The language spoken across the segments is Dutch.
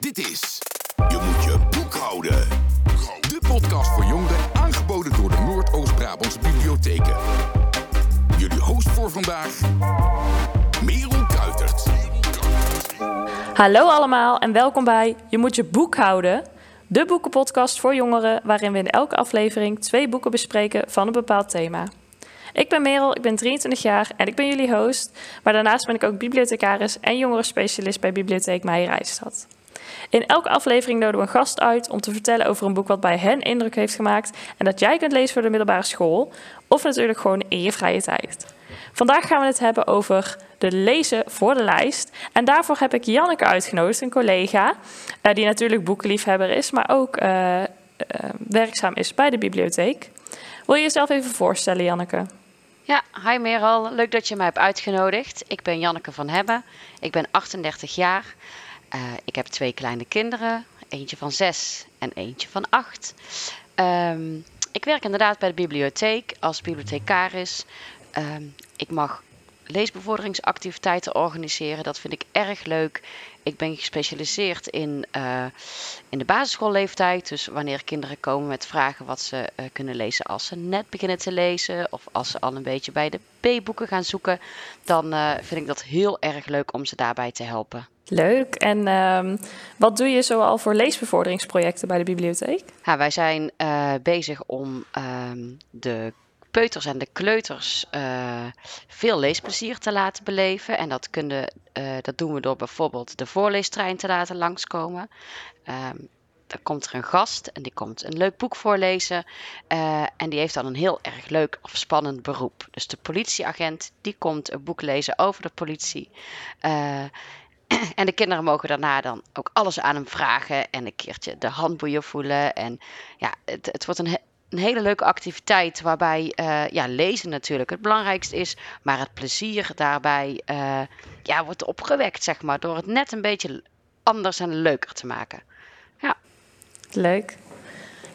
Dit is Je moet je boek houden. De podcast voor jongeren aangeboden door de Noord-Oost-Brabantse bibliotheken. Jullie host voor vandaag, Merel Kuitert. Hallo allemaal en welkom bij Je moet je boek houden. De boekenpodcast voor jongeren waarin we in elke aflevering twee boeken bespreken van een bepaald thema. Ik ben Merel, ik ben 23 jaar en ik ben jullie host. Maar daarnaast ben ik ook bibliothecaris en jongerenspecialist bij Bibliotheek Meijer Rijstad. In elke aflevering nodigen we een gast uit om te vertellen over een boek wat bij hen indruk heeft gemaakt en dat jij kunt lezen voor de middelbare school of natuurlijk gewoon in je vrije tijd. Vandaag gaan we het hebben over de lezen voor de lijst. En daarvoor heb ik Janneke uitgenodigd, een collega, uh, die natuurlijk boekenliefhebber is, maar ook uh, uh, werkzaam is bij de bibliotheek. Wil je jezelf even voorstellen, Janneke? Ja, hi Merel. Leuk dat je mij hebt uitgenodigd. Ik ben Janneke van Hebben. Ik ben 38 jaar. Uh, ik heb twee kleine kinderen. Eentje van zes en eentje van acht. Um, ik werk inderdaad bij de bibliotheek als bibliothecaris. Um, ik mag leesbevorderingsactiviteiten organiseren. Dat vind ik erg leuk. Ik ben gespecialiseerd in, uh, in de basisschoolleeftijd. Dus wanneer kinderen komen met vragen wat ze uh, kunnen lezen als ze net beginnen te lezen. Of als ze al een beetje bij de B-boeken gaan zoeken. Dan uh, vind ik dat heel erg leuk om ze daarbij te helpen. Leuk. En um, wat doe je zoal voor leesbevorderingsprojecten bij de bibliotheek? Ja, wij zijn bezig om um, de peuters en de kleuters uh, veel leesplezier te laten beleven. En dat, kunnen, uh, dat doen we door bijvoorbeeld de voorleestrein te laten langskomen. Um, dan komt er een gast en die komt een leuk boek voorlezen. Uh, en die heeft dan een heel erg leuk of spannend beroep. Dus de politieagent die komt een boek lezen over de politie. En de kinderen mogen daarna dan ook alles aan hem vragen en een keertje de handboeien voelen. En ja, het, het wordt een een hele leuke activiteit waarbij uh, ja, lezen natuurlijk het belangrijkste is, maar het plezier daarbij uh, ja, wordt opgewekt, zeg maar, door het net een beetje anders en leuker te maken. Ja. Leuk.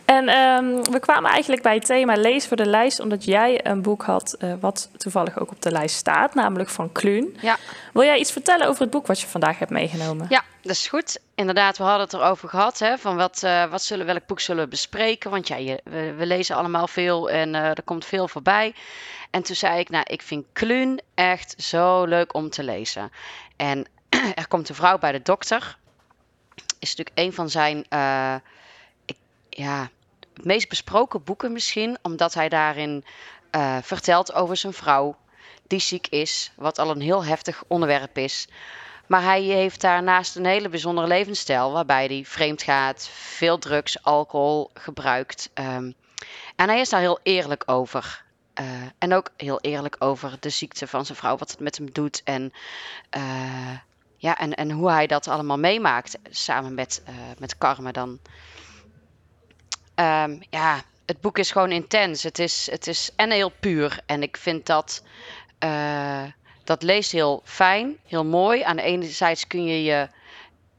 En um, we kwamen eigenlijk bij het thema lezen voor de lijst, omdat jij een boek had uh, wat toevallig ook op de lijst staat, namelijk van Kluun. Ja. Wil jij iets vertellen over het boek wat je vandaag hebt meegenomen? Ja, dat is goed. Inderdaad, we hadden het erover gehad, hè, van wat, uh, wat zullen, welk boek zullen we bespreken, want ja, je, we, we, lezen allemaal veel en uh, er komt veel voorbij. En toen zei ik, nou, ik vind Kluun echt zo leuk om te lezen. En er komt een vrouw bij de dokter, is natuurlijk een van zijn ja, meest besproken boeken misschien, omdat hij daarin uh, vertelt over zijn vrouw die ziek is, wat al een heel heftig onderwerp is. Maar hij heeft daarnaast een hele bijzondere levensstijl, waarbij hij vreemd gaat, veel drugs, alcohol gebruikt. Um, en hij is daar heel eerlijk over. Uh, en ook heel eerlijk over de ziekte van zijn vrouw, wat het met hem doet. En, uh, ja, en, en hoe hij dat allemaal meemaakt, samen met, uh, met Carmen dan. Um, ja, het boek is gewoon intens. Het is, het is en heel puur. En ik vind dat. Uh, dat leest heel fijn, heel mooi. Aan de ene zijde kun je je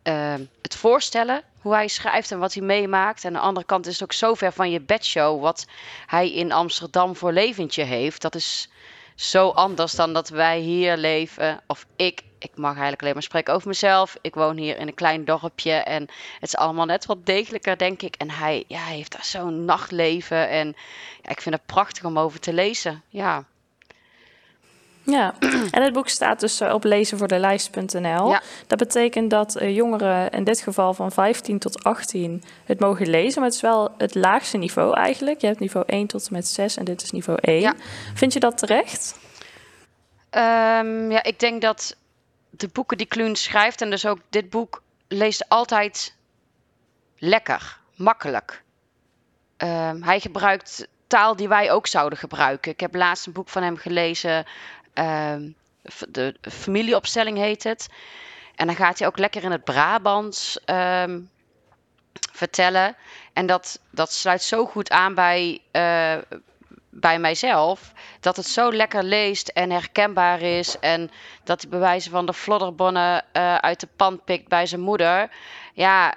uh, het voorstellen hoe hij schrijft en wat hij meemaakt. En aan de andere kant is het ook zo ver van je bedshow wat hij in Amsterdam voor leventje heeft. Dat is zo anders dan dat wij hier leven. Of ik, ik mag eigenlijk alleen maar spreken over mezelf. Ik woon hier in een klein dorpje en het is allemaal net wat degelijker, denk ik. En hij, ja, hij heeft daar zo'n nachtleven en ja, ik vind het prachtig om over te lezen. Ja. Ja, en het boek staat dus op lezenvoordelijst.nl. Ja. Dat betekent dat uh, jongeren in dit geval van 15 tot 18 het mogen lezen. Maar het is wel het laagste niveau eigenlijk. Je hebt niveau 1 tot en met 6 en dit is niveau 1. Ja. Vind je dat terecht? Um, ja, ik denk dat de boeken die Kluun schrijft, en dus ook dit boek, leest altijd lekker, makkelijk. Um, hij gebruikt taal die wij ook zouden gebruiken. Ik heb laatst een boek van hem gelezen, um, de familieopstelling heet het. En dan gaat hij ook lekker in het Brabants um, vertellen. En dat, dat sluit zo goed aan bij, uh, bij mijzelf. Dat het zo lekker leest en herkenbaar is. En dat hij bewijzen van de flodderbonnen uh, uit de pan pikt bij zijn moeder. Ja,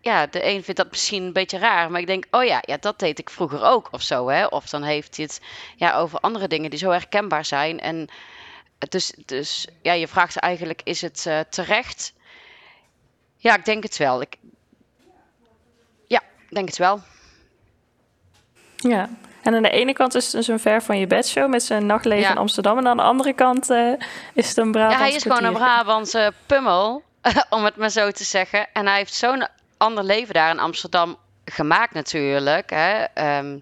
ja, de een vindt dat misschien een beetje raar. Maar ik denk, oh ja, ja dat deed ik vroeger ook of zo. Hè? Of dan heeft hij het ja, over andere dingen die zo herkenbaar zijn. En dus, dus ja, je vraagt eigenlijk, is het uh, terecht? Ja, ik denk het wel. Ik... Ja, ik denk het wel. Ja, en aan de ene kant is het dus een ver van je bedshow met zijn nachtleven Ja. in Amsterdam. En aan de andere kant eh, is het een Brabants Ja, hij is gewoon een. Brabantse pummel, om het maar zo te zeggen. En hij heeft zo'n ander leven daar in Amsterdam gemaakt natuurlijk. Hè. Ehm,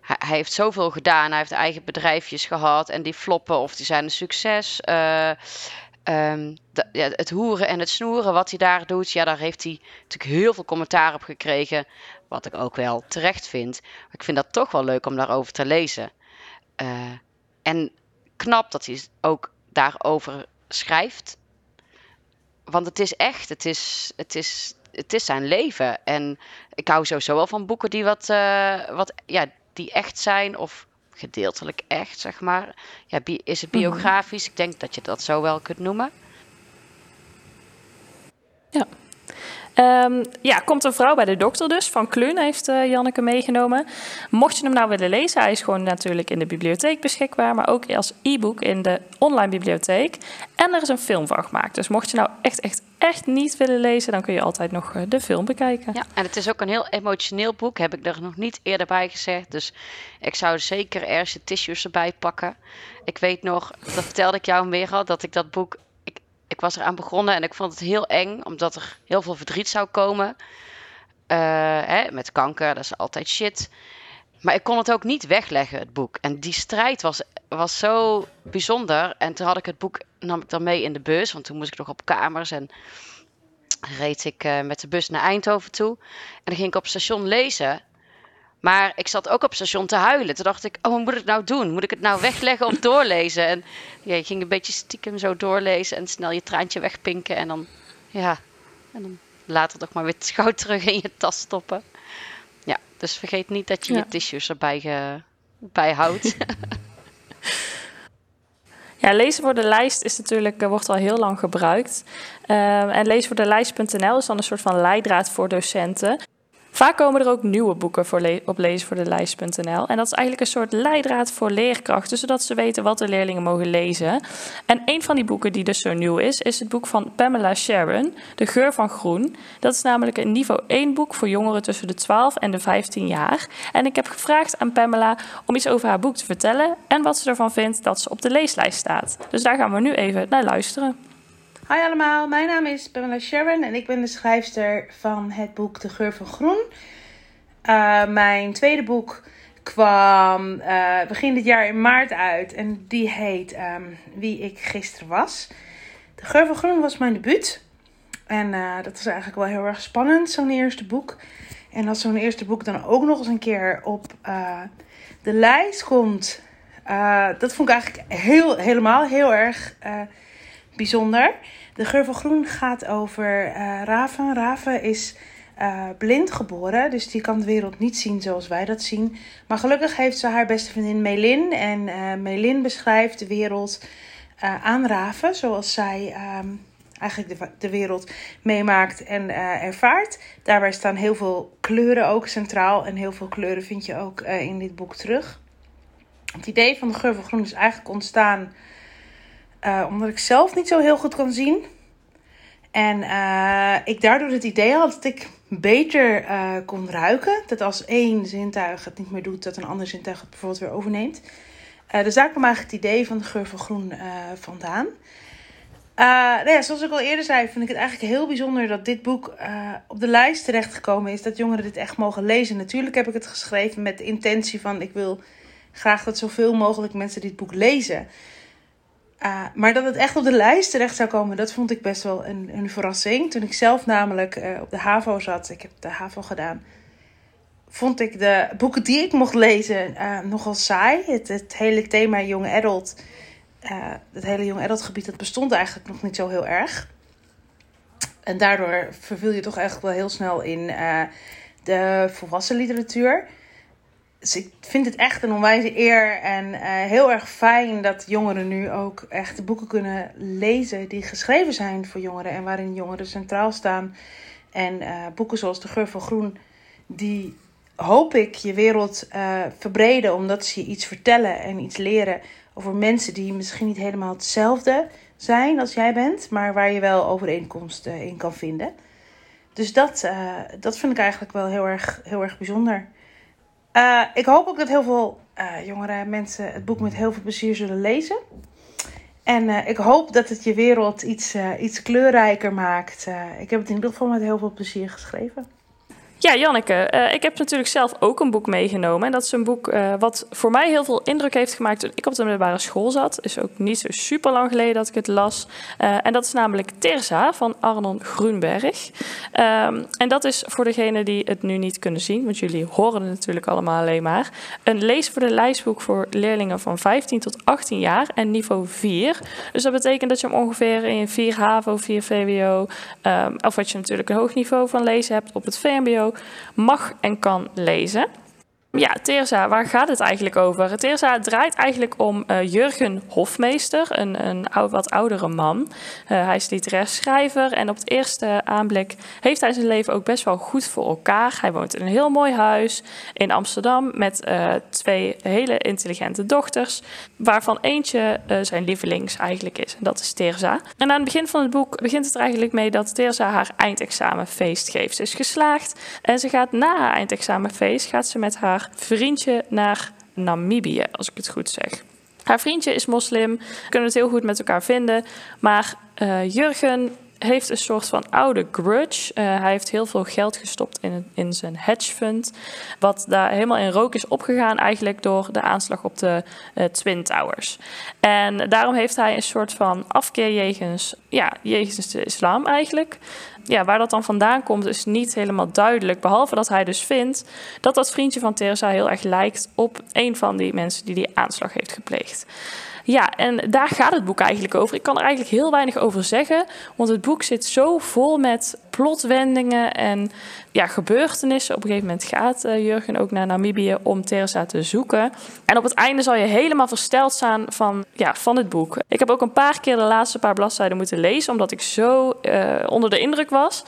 hij, hij heeft zoveel gedaan. Hij heeft eigen bedrijfjes gehad en die floppen of die zijn een succes. Eh, ehm, ja, het hoeren en het snoeren wat hij daar doet, ja, daar heeft hij natuurlijk heel veel commentaar op gekregen. Wat ik ook wel terecht vind. Ik vind dat toch wel leuk om daarover te lezen. Eh, en knap dat hij ook daarover schrijft. Want het is echt, het is, het is, het is zijn leven. En ik hou sowieso wel van boeken die wat, eh, wat ja, die echt zijn of gedeeltelijk echt, zeg maar. Ja, is het biografisch? Ik denk dat je dat zo wel kunt noemen. Ja. Ehm, ja, komt een vrouw bij de dokter dus. Van Kluun heeft eh, Janneke meegenomen. Mocht je hem nou willen lezen, hij is gewoon natuurlijk in de bibliotheek beschikbaar. Maar ook als e-book in de online bibliotheek. En er is een film van gemaakt. Dus mocht je nou echt, echt, echt niet willen lezen... dan kun je altijd nog eh, de film bekijken. Ja, en het is ook een heel emotioneel boek, heb ik er nog niet eerder bij gezegd. Dus ik zou zeker ergens de tissues erbij pakken. Ik weet nog, dat vertelde ik jou meer al, dat ik dat boek... Ik, was eraan begonnen en ik vond het heel eng, omdat er heel veel verdriet zou komen. Eh, hè, met kanker, dat is altijd shit. Maar ik kon het ook niet wegleggen, het boek. En die strijd was, was zo bijzonder. En toen had ik het boek, nam ik dan mee in de bus, want toen moest ik nog op kamers en reed ik eh, met de bus naar Eindhoven toe. En dan ging ik op station lezen. Maar ik zat ook op het station te huilen. Toen dacht ik, oh, wat moet ik nou doen? Moet ik het nou wegleggen of doorlezen? En ja, je ging een beetje stiekem zo doorlezen en snel je traantje wegpinken. En dan, ja, en dan later toch maar weer gauw terug in je tas stoppen. Ja, dus vergeet niet dat je Ja. je tissues erbij ge, bijhoudt. Ja, lezen voor de lijst is natuurlijk, eh, wordt al heel lang gebruikt. Ehm, en lezen voor de lijst.nl is dan een soort van leidraad voor docenten. Vaak komen er ook nieuwe boeken voor le- op lezen voor de lijst.nl. En dat is eigenlijk een soort leidraad voor leerkrachten, zodat ze weten wat de leerlingen mogen lezen. En een van die boeken die dus zo nieuw is, is het boek van Pamela Sharon, De geur van groen. Dat is namelijk een niveau 1 boek voor jongeren tussen de 12 en de 15 jaar. En ik heb gevraagd aan Pamela om iets over haar boek te vertellen en wat ze ervan vindt dat ze op de leeslijst staat. Dus daar gaan we nu even naar luisteren. Hi allemaal, mijn naam is Pamela Sharon en ik ben de schrijfster van het boek De Geur van Groen. Uh, mijn tweede boek kwam uh, begin dit jaar in maart uit en die heet um, Wie ik gisteren was. De Geur van Groen was mijn debuut en uh, dat was eigenlijk wel heel erg spannend, zo'n eerste boek. En als zo'n eerste boek dan ook nog eens een keer op de lijst komt, dat vond ik eigenlijk heel, helemaal heel erg bijzonder. De geur van groen gaat over uh, Raven. Raven is uh, blind geboren, dus die kan de wereld niet zien zoals wij dat zien. Maar gelukkig heeft ze haar beste vriendin Melin. En uh, Melin beschrijft de wereld aan Raven zoals zij um, eigenlijk de, de, wereld meemaakt en ervaart. Daarbij staan heel veel kleuren ook centraal. En heel veel kleuren vind je ook in dit boek terug. Het idee van de geur van groen is eigenlijk ontstaan uh, omdat ik zelf niet zo heel goed kan zien. En uh, ik daardoor het idee had dat ik beter uh, kon ruiken. Dat als één zintuig het niet meer doet, dat een ander zintuig het bijvoorbeeld weer overneemt. Dus daar kwam eigenlijk het idee van de geur van groen vandaan. Nou zoals ik al eerder zei, vind ik het eigenlijk heel bijzonder dat dit boek op de lijst terechtgekomen is. Dat jongeren dit echt mogen lezen. Natuurlijk heb ik het geschreven met de intentie van ik wil graag dat zoveel mogelijk mensen dit boek lezen. Uh, maar dat het echt op de lijst terecht zou komen, dat vond ik best wel een, een verrassing. Toen ik zelf namelijk uh, op de HAVO zat, ik heb de HAVO gedaan, vond ik de boeken die ik mocht lezen uh, nogal saai. Het, hele thema young adult, uh, het hele young adult gebied, dat bestond eigenlijk nog niet zo heel erg. En daardoor verviel je toch eigenlijk wel heel snel in de volwassen literatuur. Ik vind het echt een onwijze eer en uh, heel erg fijn dat jongeren nu ook echt boeken kunnen lezen die geschreven zijn voor jongeren en waarin jongeren centraal staan. En uh, boeken zoals De Geur van Groen, die hoop ik je wereld uh, verbreden omdat ze je iets vertellen en iets leren over mensen die misschien niet helemaal hetzelfde zijn als jij bent, maar waar je wel overeenkomst in kan vinden. Dus dat, dat vind ik eigenlijk wel heel erg, heel erg bijzonder. Uh, ik hoop ook dat heel veel uh, jongere mensen het boek met heel veel plezier zullen lezen. En ik hoop dat het je wereld iets, iets kleurrijker maakt. ik heb het in ieder geval met heel veel plezier geschreven. Ja, Janneke, uh, ik heb natuurlijk zelf ook een boek meegenomen. En dat is een boek uh, wat voor mij heel veel indruk heeft gemaakt toen ik op de middelbare school zat. Is ook niet zo super lang geleden dat ik het las. Uh, en dat is namelijk Terza van Arnon Groenberg. Um, en dat is voor degenen die het nu niet kunnen zien, want jullie horen het natuurlijk allemaal alleen maar. Een lees voor de lijstboek voor leerlingen van 15 tot 18 jaar en niveau 4. Dus dat betekent dat je hem ongeveer in 4 HAVO, 4 VWO, um, of wat je natuurlijk een hoog niveau van lezen hebt op het VMBO mag en kan lezen. Ja, Terza, waar gaat het eigenlijk over? Terza draait eigenlijk om uh, Jurgen Hofmeester, een, een wat oudere man. Uh, hij is literair schrijver en op het eerste aanblik heeft hij zijn leven ook best wel goed voor elkaar. Hij woont in een heel mooi huis in Amsterdam met uh, twee hele intelligente dochters, waarvan eentje zijn lievelings eigenlijk is. En dat is Terza. En aan het begin van het boek begint het er eigenlijk mee dat Terza haar eindexamenfeest geeft. Ze is geslaagd en ze gaat na haar eindexamenfeest gaat ze met haar vriendje naar Namibië, als ik het goed zeg. Haar vriendje is moslim, kunnen het heel goed met elkaar vinden. Maar uh, Jurgen heeft een soort van oude grudge. Uh, hij heeft heel veel geld gestopt in, in zijn hedge fund. Wat daar helemaal in rook is opgegaan, eigenlijk door de aanslag op de uh, Twin Towers. En daarom heeft hij een soort van afkeer jegens, ja, jegens de islam eigenlijk ja, waar dat dan vandaan komt, is niet helemaal duidelijk. Behalve dat hij dus vindt dat dat vriendje van Teresa heel erg lijkt op een van die mensen die die aanslag heeft gepleegd. Ja, en daar gaat het boek eigenlijk over. Ik kan er eigenlijk heel weinig over zeggen, want het boek zit zo vol met plotwendingen en ja, gebeurtenissen. Op een gegeven moment gaat uh, Jurgen ook naar Namibië om Teresa te zoeken. En op het einde zal je helemaal versteld staan van, ja, van het boek. Ik heb ook een paar keer de laatste paar bladzijden moeten lezen, omdat ik zo uh, onder de indruk was.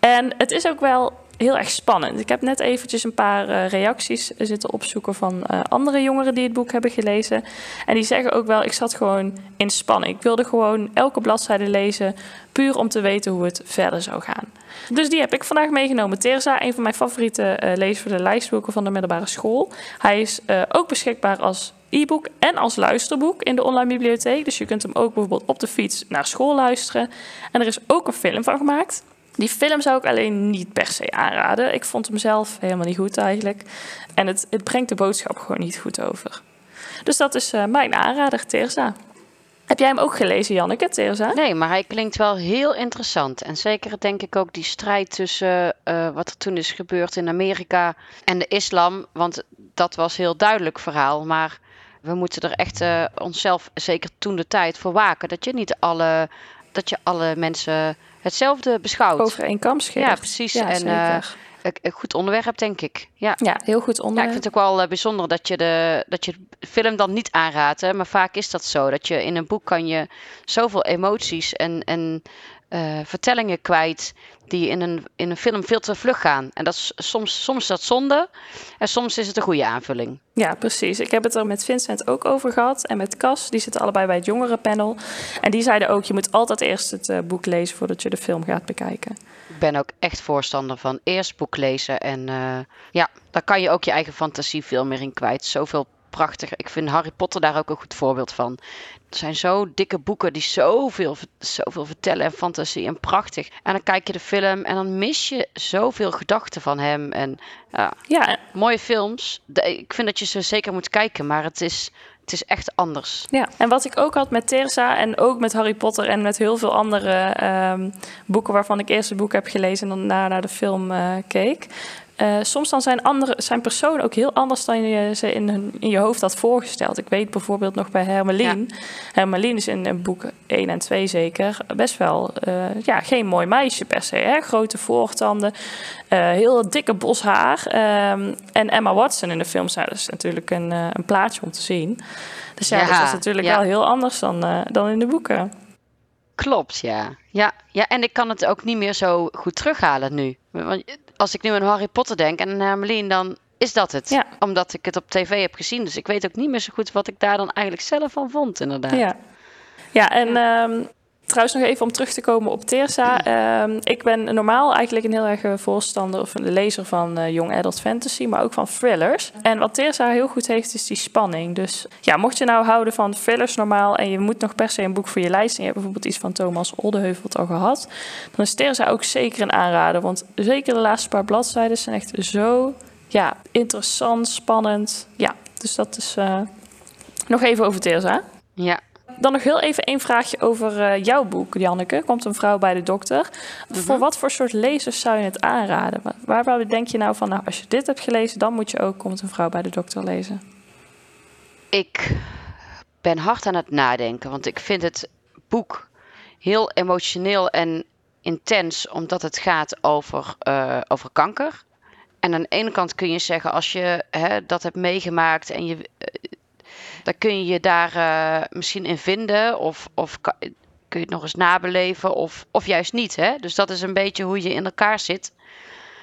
En het is ook wel heel erg spannend. Ik heb net eventjes een paar uh, reacties zitten opzoeken van uh, andere jongeren die het boek hebben gelezen. En die zeggen ook wel, ik zat gewoon in spanning. Ik wilde gewoon elke bladzijde lezen, puur om te weten hoe het verder zou gaan. Dus die heb ik vandaag meegenomen. Terza, een van mijn favoriete uh, voor de lijstboeken van de middelbare school. Hij is ook beschikbaar als e-book en als luisterboek in de online bibliotheek. Dus je kunt hem ook bijvoorbeeld op de fiets naar school luisteren. En er is ook een film van gemaakt. Die film zou ik alleen niet per se aanraden. Ik vond hem zelf helemaal niet goed eigenlijk. En het, het brengt de boodschap gewoon niet goed over. Dus dat is uh, mijn aanrader, Terza. Heb jij hem ook gelezen, Janneke, Terza? Nee, maar hij klinkt wel heel interessant. En zeker denk ik ook die strijd tussen uh, wat er toen is gebeurd in Amerika en de islam. Want dat was heel duidelijk verhaal. Maar we moeten er echt uh, onszelf, zeker toen de tijd, voor waken. Dat je niet alle, dat je alle mensen hetzelfde beschouwt. Over één kam scheert. Ja, precies. Ja, en uh, een goed onderwerp, denk ik. Ja, ja heel goed onderwerp. Ja, ik vind het ook wel uh, bijzonder dat je, de, dat je de film dan niet aanraadt. Hè? Maar vaak is dat zo. Dat je in een boek kan je zoveel emoties en, en uh, vertellingen kwijt die in een, in een film veel te vlug gaan. En dat is soms, soms is dat zonde en soms is het een goede aanvulling. Ja, precies. Ik heb het er met Vincent ook over gehad en met Cas. Die zitten allebei bij het jongerenpanel. En die zeiden ook, je moet altijd eerst het uh, boek lezen voordat je de film gaat bekijken. Ik ben ook echt voorstander van eerst boek lezen. En uh, ja, daar kan je ook je eigen fantasie veel meer in kwijt. Zoveel prachtig. Ik vind Harry Potter daar ook een goed voorbeeld van. Zijn zo dikke boeken die zoveel, zoveel vertellen en fantasie en prachtig. En dan kijk je de film en dan mis je zoveel gedachten van hem. En ja, ja. mooie films. ik vind dat je ze zeker moet kijken, maar het is, het is echt anders. Ja, en wat ik ook had met Teresa en ook met Harry Potter en met heel veel andere um, boeken waarvan ik eerst het boek heb gelezen en dan naar, naar de film uh, keek. Uh, soms dan zijn, andere, zijn personen ook heel anders dan je ze in, hun, in je hoofd had voorgesteld. Ik weet bijvoorbeeld nog bij Hermelien. Ja. Hermelien is in, boek 1 en 2 zeker best wel uh, ja, geen mooi meisje per se. Hè? Grote voortanden, uh, heel dikke bos haar. Um, en Emma Watson in de film nou, dat is natuurlijk een, een plaatje om te zien. Dus ja, ja dat is natuurlijk ja. wel heel anders dan, dan in de boeken. Klopt, ja. ja. Ja, en ik kan het ook niet meer zo goed terughalen nu. Want als ik nu aan Harry Potter denk en aan Hermelien, dan is dat het. Ja. Omdat ik het op tv heb gezien. Dus ik weet ook niet meer zo goed wat ik daar dan eigenlijk zelf van vond, inderdaad. Ja, ja en um, Trouwens, nog even om terug te komen op Teersa. Ehm, ik ben normaal eigenlijk een heel erg eh, voorstander of een lezer van uh, young adult fantasy, maar ook van thrillers. En wat Teersa heel goed heeft, is die spanning. Dus ja, mocht je nou houden van thrillers normaal en je moet nog per se een boek voor je lijst en je hebt bijvoorbeeld iets van Thomas Oldeheuvel al gehad, dan is Teersa ook zeker een aanrader. Want zeker de laatste paar bladzijden zijn echt zo ja, interessant, spannend. Ja, dus dat is uh, nog even over Teersa. Ja, dan nog heel even één vraagje over uh, jouw boek, Janneke. Komt een vrouw bij de dokter. Voor Mhm. wat voor soort lezers zou je het aanraden? Waar, waar denk je nou van, nou, als je dit hebt gelezen, dan moet je ook Komt een vrouw bij de dokter lezen? Ik ben hard aan het nadenken, want ik vind het boek heel emotioneel en intens, omdat het gaat over, uh, over kanker. En aan de ene kant kun je zeggen, als je hè, dat hebt meegemaakt en je, uh, dan kun je je daar uh, misschien in vinden, of, of kun je het nog eens nabeleven, of, of juist niet. Hè? Dus dat is een beetje hoe je in elkaar zit.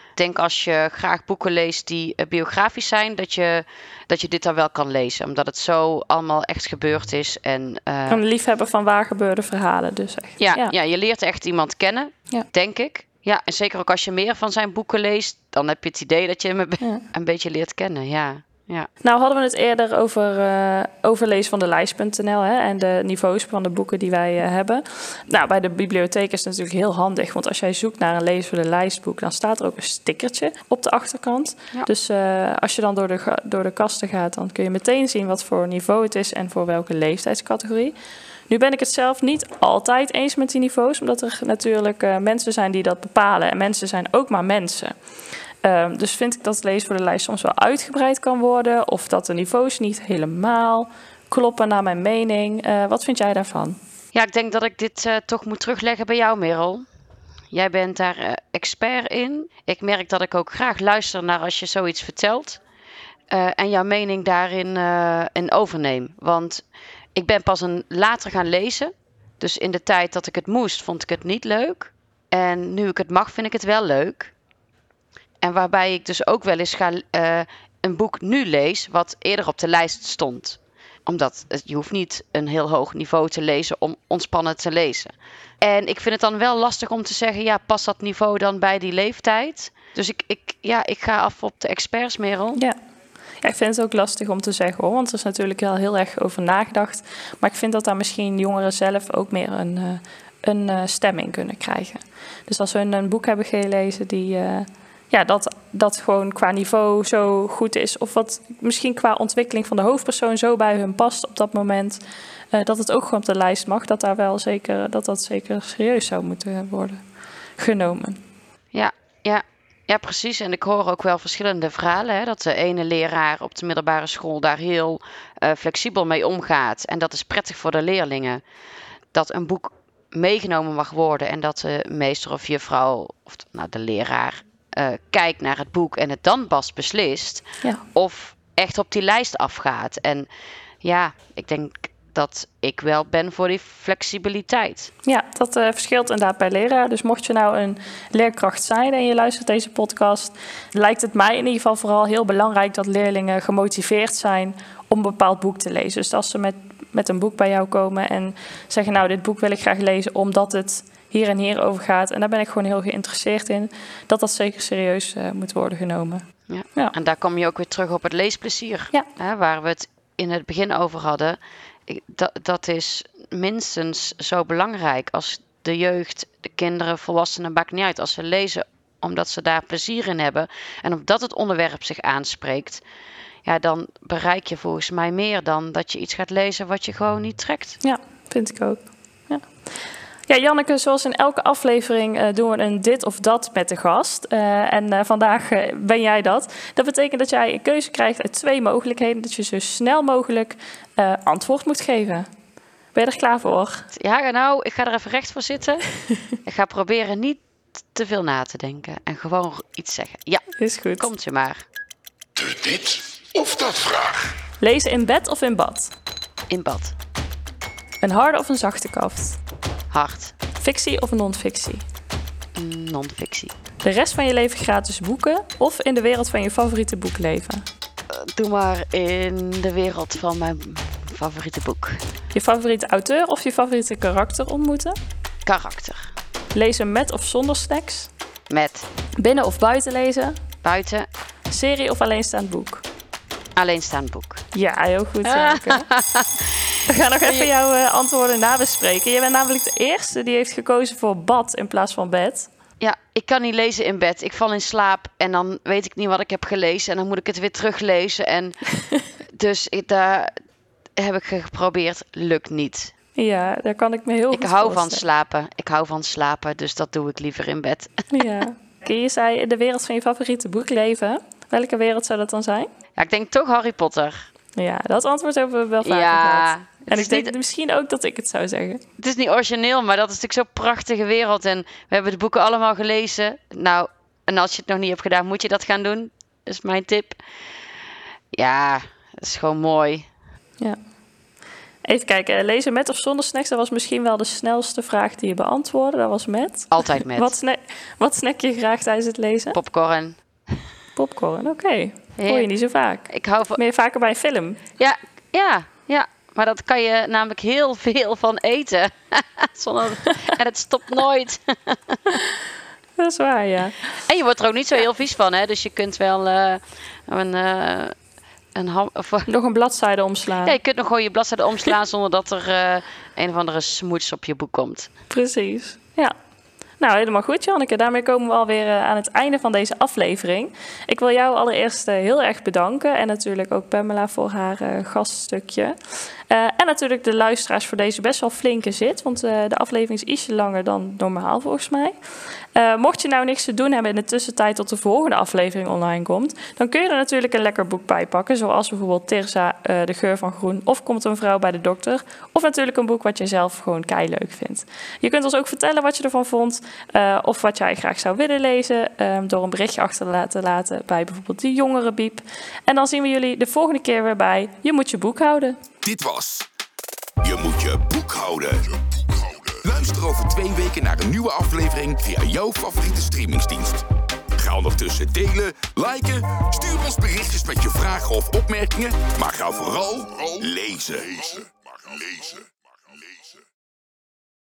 Ik denk als je graag boeken leest die uh, biografisch zijn, dat je, dat je dit dan wel kan lezen. Omdat het zo allemaal echt gebeurd is. En, uh, een liefhebber van waar gebeurde verhalen dus echt. Ja, ja. ja je leert echt iemand kennen, ja. denk ik. Ja, en zeker ook als je meer van zijn boeken leest, dan heb je het idee dat je hem ja. een beetje leert kennen. Ja. Ja. Nou hadden we het eerder over uh, overlezen van de lijst.nl en de niveaus van de boeken die wij uh, hebben. Nou, bij de bibliotheek is het natuurlijk heel handig, want als jij zoekt naar een lees voor de lijstboek, dan staat er ook een stickertje op de achterkant. Ja. Dus uh, als je dan door de, door de kasten gaat, dan kun je meteen zien wat voor niveau het is en voor welke leeftijdscategorie. Nu ben ik het zelf niet altijd eens met die niveaus, omdat er natuurlijk mensen zijn die dat bepalen. En mensen zijn ook maar mensen. Uh, dus vind ik dat het lezen voor de lijst soms wel uitgebreid kan worden, of dat de niveaus niet helemaal kloppen naar mijn mening. Uh, wat vind jij daarvan? Ja, ik denk dat ik dit uh, toch moet terugleggen bij jou, Merel. Jij bent daar uh, expert in. Ik merk dat ik ook graag luister naar als je zoiets vertelt. En jouw mening daarin in overneem. Want ik ben pas een later gaan lezen. Dus in de tijd dat ik het moest, vond ik het niet leuk. En nu ik het mag, vind ik het wel leuk. En waarbij ik dus ook wel eens ga, uh, een boek nu lees wat eerder op de lijst stond. Omdat je hoeft niet een heel hoog niveau te lezen om ontspannen te lezen. En ik vind het dan wel lastig om te zeggen, ja, past dat niveau dan bij die leeftijd? Dus ik, ik, ja, ik ga af op de experts, Merel. Ja. Ja, ik vind het ook lastig om te zeggen hoor, want er is natuurlijk wel heel erg over nagedacht. Maar ik vind dat daar misschien jongeren zelf ook meer een, uh, een uh, stemming kunnen krijgen. Dus als we een, boek hebben gelezen die, ja, dat, dat gewoon qua niveau zo goed is, of wat misschien qua ontwikkeling van de hoofdpersoon zo bij hun past op dat moment, dat het ook gewoon op de lijst mag, dat daar wel zeker, dat dat zeker serieus zou moeten worden genomen. Ja, ja. Ja, precies. En ik hoor ook wel verschillende verhalen. Hè? Dat de ene leraar op de middelbare school daar heel uh, flexibel mee omgaat. En dat is prettig voor de leerlingen. Dat een boek meegenomen mag worden en dat de meester of juffrouw of nou, de leraar uh, kijkt naar het boek en het dan pas beslist. Ja. Of echt op die lijst afgaat. En ja, ik denk dat ik wel ben voor die flexibiliteit. Ja, dat uh, verschilt inderdaad bij leraar. Dus mocht je nou een leerkracht zijn en je luistert deze podcast, lijkt het mij in ieder geval vooral heel belangrijk dat leerlingen gemotiveerd zijn om een bepaald boek te lezen. Dus als ze met, met een boek bij jou komen en zeggen, nou, dit boek wil ik graag lezen omdat het hier en hier over gaat. En daar ben ik gewoon heel geïnteresseerd in. Dat dat zeker serieus uh, moet worden genomen. Ja. ja. En daar kom je ook weer terug op het leesplezier. Ja. Hè, waar we het in het begin over hadden. Dat, dat is minstens zo belangrijk als de jeugd, de kinderen, volwassenen, maakt niet uit. Als ze lezen omdat ze daar plezier in hebben en omdat het onderwerp zich aanspreekt, ja, dan bereik je volgens mij meer dan dat je iets gaat lezen wat je gewoon niet trekt. Ja, vind ik ook. Ja. Ja, Janneke, zoals in elke aflevering uh, doen we een dit of dat met de gast. Uh, en uh, vandaag ben jij dat. Dat betekent dat jij een keuze krijgt uit twee mogelijkheden. Dat je zo snel mogelijk antwoord moet geven. Ben je er klaar voor? Ja, nou, ik ga er even recht voor zitten. ik ga proberen niet te veel na te denken en gewoon iets zeggen. Ja, is goed. Komt je maar. De dit of dat vraag. Lezen in bed of in bad? In bad. Een harde of een zachte kaft? Hard. Fictie of non-fictie? Non-fictie. De rest van je leven gratis boeken of in de wereld van je favoriete boek leven? Uh, doe maar in de wereld van mijn favoriete boek. Je favoriete auteur of je favoriete karakter ontmoeten? Karakter. Lezen met of zonder snacks? Met Binnen of buiten lezen? buiten Serie of alleenstaand boek? alleenstaand boek. Ja, heel goed. Gaan nog even jouw eh, antwoorden nabespreken. Je bent namelijk de eerste die heeft gekozen voor bad in plaats van bed. Ja, ik kan niet lezen in bed. Ik val in slaap en dan weet ik niet wat ik heb gelezen. En dan moet ik het weer teruglezen. En dus ik, daar heb ik geprobeerd. Lukt niet. Ja, daar kan ik me heel Ik goed hou van slapen. Ik hou van slapen, dus dat doe ik liever in bed. Ja. Je zei in de wereld van je favoriete boek leven. Welke wereld zou dat dan zijn? Ja, ik denk toch Harry Potter. Ja, dat antwoord hebben we wel vaker Ja, gehad. En ik denk niet- misschien ook dat ik het zou zeggen. Het is niet origineel, maar dat is natuurlijk zo'n prachtige wereld. En we hebben de boeken allemaal gelezen. Nou, en als je het nog niet hebt gedaan, moet je dat gaan doen. Dat is mijn tip. Ja, het is gewoon mooi. Ja. Even kijken, lezen met of zonder snacks? Dat was misschien wel de snelste vraag die je beantwoordde. Dat was met. Altijd met Wat, sna wat snack je graag tijdens het lezen? popcorn. Popcorn, oké. Hoor je niet zo vaak. Ik hou van... Ben je vaker bij een film? Ja, ja, ja. Maar dat kan je namelijk heel veel van eten. Zonder... En het stopt nooit. Dat is waar, ja. En je wordt er ook niet zo heel vies van, hè. Dus je kunt wel eh, een... eh, een ham... Of, Nog een bladzijde omslaan. ja, je kunt nog gewoon je bladzijde omslaan zonder dat er eh, een of andere smoets op je boek komt. Precies, ja. Nou, helemaal goed, Janneke. Daarmee komen we alweer eh, aan het einde van deze aflevering. Ik wil jou allereerst eh, heel erg bedanken. En natuurlijk ook Pamela voor haar eh, gaststukje. En natuurlijk de luisteraars voor deze best wel flinke zit. Want de aflevering is ietsje langer dan normaal, volgens mij. Eh, mocht je nou niks te doen hebben in de tussentijd tot de volgende aflevering online komt, dan kun je er natuurlijk een lekker boek bij pakken. Zoals bijvoorbeeld Tirza, eh, De Geur van Groen. Of Komt een vrouw bij de dokter. Of natuurlijk een boek wat je zelf gewoon kei leuk vindt. Je kunt ons ook vertellen wat je ervan vond. eh, of wat jij graag zou willen lezen. eh, door een berichtje achter te laten, bij bijvoorbeeld de jongere biep. En dan zien we jullie de volgende keer weer bij Je moet je boek houden. Dit was Je moet je boek houden. Luister over twee weken naar een nieuwe aflevering via jouw favoriete streamingsdienst. Ga ondertussen delen, liken, stuur ons berichtjes met je vragen of opmerkingen, maar ga vooral lezen. Gaan lezen.